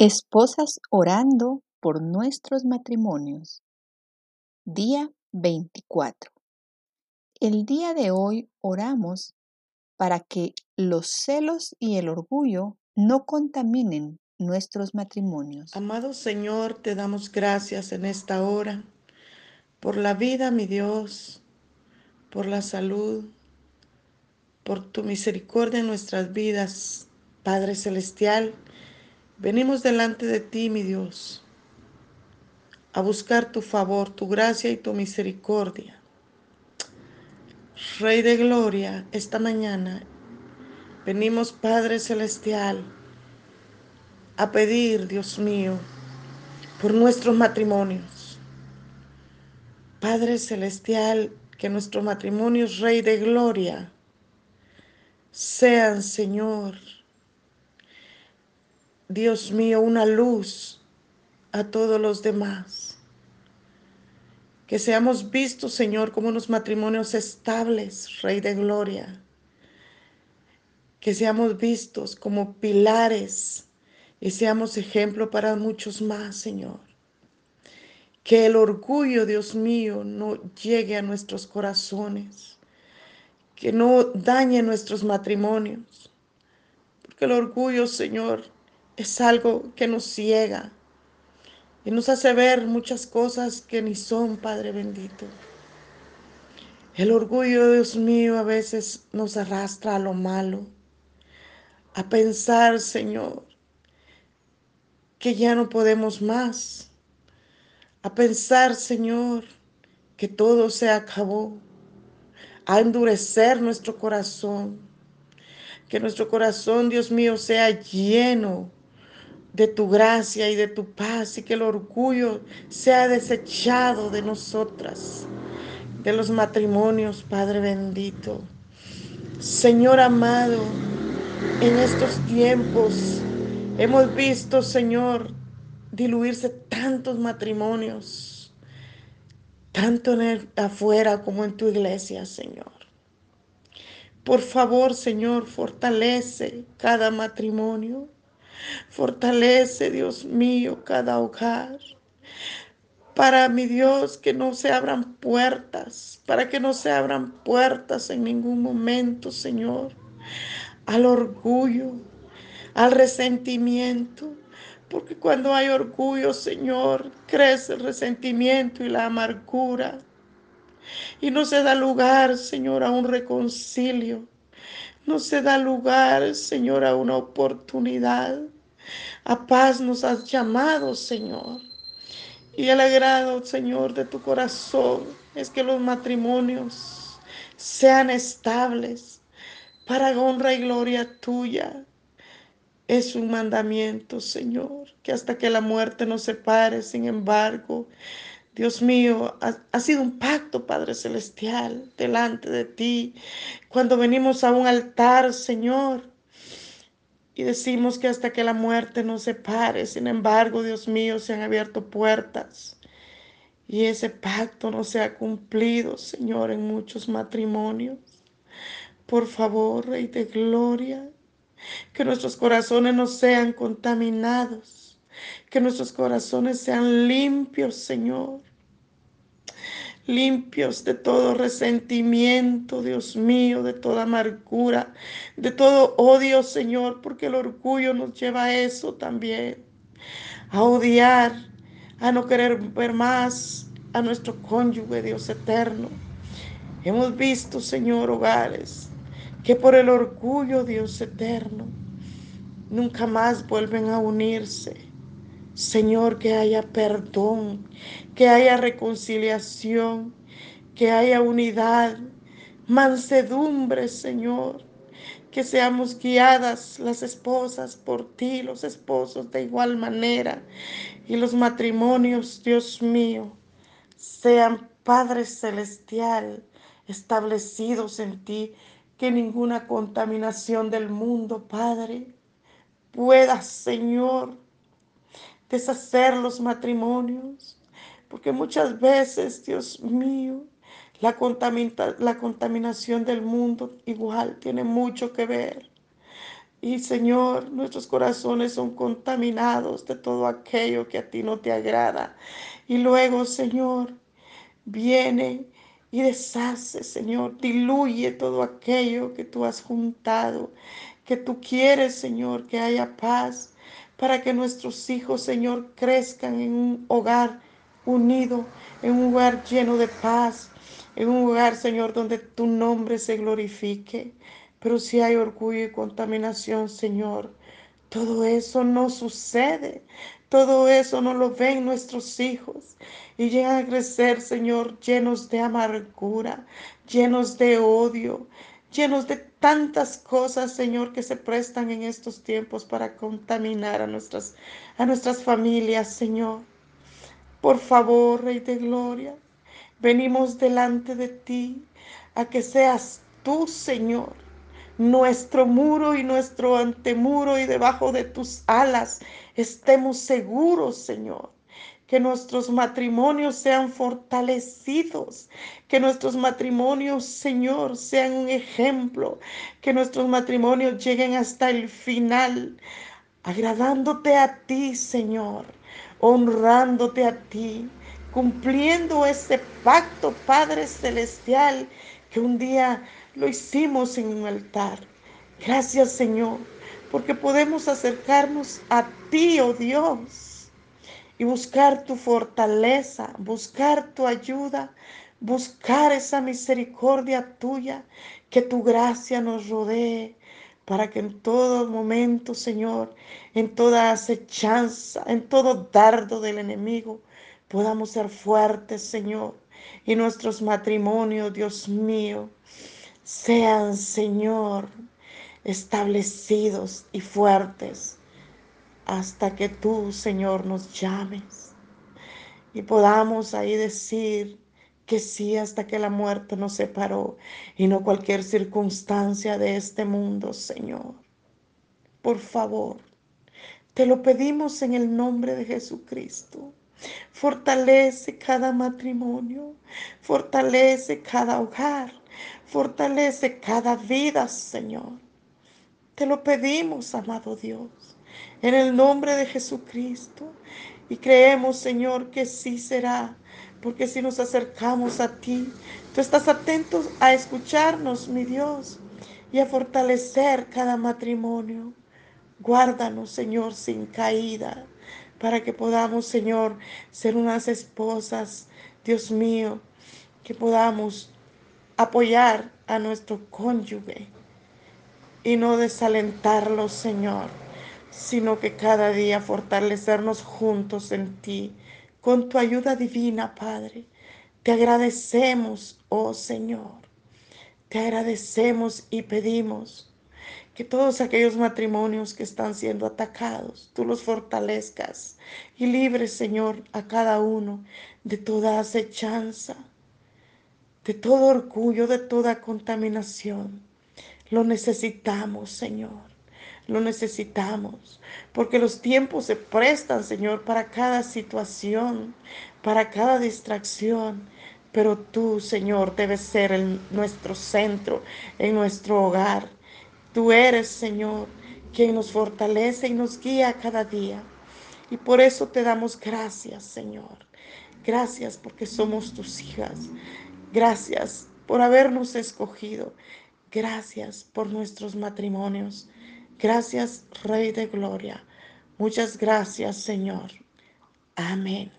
Esposas orando por nuestros matrimonios. Día 24. El día de hoy oramos para que los celos y el orgullo no contaminen nuestros matrimonios. Amado Señor, te damos gracias en esta hora por la vida, mi Dios, por la salud, por tu misericordia en nuestras vidas, Padre Celestial. Venimos delante de ti, mi Dios, a buscar tu favor, tu gracia y tu misericordia. Rey de Gloria, esta mañana venimos, Padre Celestial, a pedir, Dios mío, por nuestros matrimonios. Padre Celestial, que nuestros matrimonios, Rey de Gloria, sean, Señor, Dios mío, una luz a todos los demás. Que seamos vistos, Señor, como unos matrimonios estables, Rey de Gloria. Que seamos vistos como pilares y seamos ejemplo para muchos más, Señor. Que el orgullo, Dios mío, no llegue a nuestros corazones. Que no dañe nuestros matrimonios. Porque el orgullo, Señor, es algo que nos ciega y nos hace ver muchas cosas que ni son, Padre bendito. El orgullo, Dios mío, a veces nos arrastra a lo malo, a pensar, Señor, que ya no podemos más, a pensar, Señor, que todo se acabó, a endurecer nuestro corazón, que nuestro corazón, Dios mío, sea lleno de tu gracia y de tu paz y que el orgullo sea desechado de nosotras, de los matrimonios, Padre bendito. Señor amado, en estos tiempos hemos visto, Señor, diluirse tantos matrimonios, tanto en afuera como en tu iglesia, Señor. Por favor, Señor, fortalece cada matrimonio. Fortalece, Dios mío, cada hogar. Para mi Dios, que no se abran puertas, para que no se abran puertas en ningún momento, Señor, al orgullo, al resentimiento. Porque cuando hay orgullo, Señor, crece el resentimiento y la amargura. Y no se da lugar, Señor, a un reconcilio. No se da lugar, Señor, a una oportunidad. A paz nos has llamado, Señor. Y el agrado, Señor, de tu corazón es que los matrimonios sean estables para honra y gloria tuya. Es un mandamiento, Señor, que hasta que la muerte nos separe, sin embargo, Dios mío, ha, sido un pacto, Padre Celestial, delante de ti. Cuando venimos a un altar, Señor, y decimos que hasta que la muerte nos separe, sin embargo, Dios mío, se han abierto puertas. Y ese pacto no se ha cumplido, Señor, en muchos matrimonios. Por favor, Rey de Gloria, que nuestros corazones no sean contaminados, que nuestros corazones sean limpios, Señor limpios de todo resentimiento, Dios mío, de toda amargura, de todo odio, Señor, porque el orgullo nos lleva a eso también, a odiar, a no querer ver más a nuestro cónyuge, Dios eterno. Hemos visto, Señor, hogares que por el orgullo, Dios eterno, nunca más vuelven a unirse Señor, que haya perdón, que haya reconciliación, que haya unidad, mansedumbre, Señor. Que seamos guiadas las esposas por ti, los esposos de igual manera. Y los matrimonios, Dios mío, sean Padre Celestial, establecidos en ti. Que ninguna contaminación del mundo, Padre, pueda, Señor, deshacer los matrimonios, porque muchas veces, Dios mío, la, la contaminación del mundo igual tiene mucho que ver. Y Señor, nuestros corazones son contaminados de todo aquello que a ti no te agrada. Y luego, Señor, viene y deshace, Señor, diluye todo aquello que tú has juntado, que tú quieres, Señor, que haya paz, para que nuestros hijos, Señor, crezcan en un hogar unido, en un hogar lleno de paz, en un hogar, Señor, donde tu nombre se glorifique. Pero si hay orgullo y contaminación, Señor, todo eso no sucede. Todo eso no lo ven nuestros hijos y llegan a crecer, Señor, llenos de amargura, llenos de odio, llenos de tantas cosas, Señor, que se prestan en estos tiempos para contaminar a nuestras, a nuestras familias, Señor. Por favor, Rey de Gloria, venimos delante de ti a que seas tú, Señor, nuestro muro y nuestro antemuro y debajo de tus alas estemos seguros, Señor. Que nuestros matrimonios sean fortalecidos, que nuestros matrimonios, Señor, sean un ejemplo, que nuestros matrimonios lleguen hasta el final, agradándote a ti, Señor, honrándote a ti, cumpliendo ese pacto, Padre Celestial, que un día lo hicimos en un altar. Gracias Señor, porque podemos acercarnos a ti, oh Dios, y buscar tu fortaleza, buscar tu ayuda, buscar esa misericordia tuya, que tu gracia nos rodee, para que en todo momento, Señor, en toda acechanza, en todo dardo del enemigo, podamos ser fuertes, Señor, y nuestros matrimonios, Dios mío, sean, Señor, establecidos y fuertes hasta que tú, Señor, nos llames y podamos ahí decir que sí hasta que la muerte nos separó y no cualquier circunstancia de este mundo, Señor. Por favor, te lo pedimos en el nombre de Jesucristo. Fortalece cada matrimonio, fortalece cada hogar, Fortalece cada vida, Señor. Te lo pedimos, amado Dios, en el nombre de Jesucristo. Y creemos, Señor, que sí será, porque si nos acercamos a ti, tú estás atento a escucharnos, mi Dios, y a fortalecer cada matrimonio. Guárdanos, Señor, sin caída, para que podamos, Señor, ser unas esposas, Dios mío, que podamos apoyar a nuestro cónyuge y no desalentarlo, Señor, sino que cada día fortalecernos juntos en ti, con tu ayuda divina, Padre. Te agradecemos, oh Señor, te agradecemos y pedimos que todos aquellos matrimonios que están siendo atacados, tú los fortalezcas y libres, Señor, a cada uno de toda acechanza de todo orgullo, de toda contaminación. Lo necesitamos, Señor. Lo necesitamos, porque los tiempos se prestan, Señor, para cada situación, para cada distracción. Pero tú, Señor, debes ser nuestro centro, en nuestro hogar. Tú eres, Señor, quien nos fortalece y nos guía cada día. Y por eso te damos gracias, Señor. Gracias porque somos tus hijas. Gracias por habernos escogido. Gracias por nuestros matrimonios. Gracias, Rey de Gloria. Muchas gracias, Señor. Amén.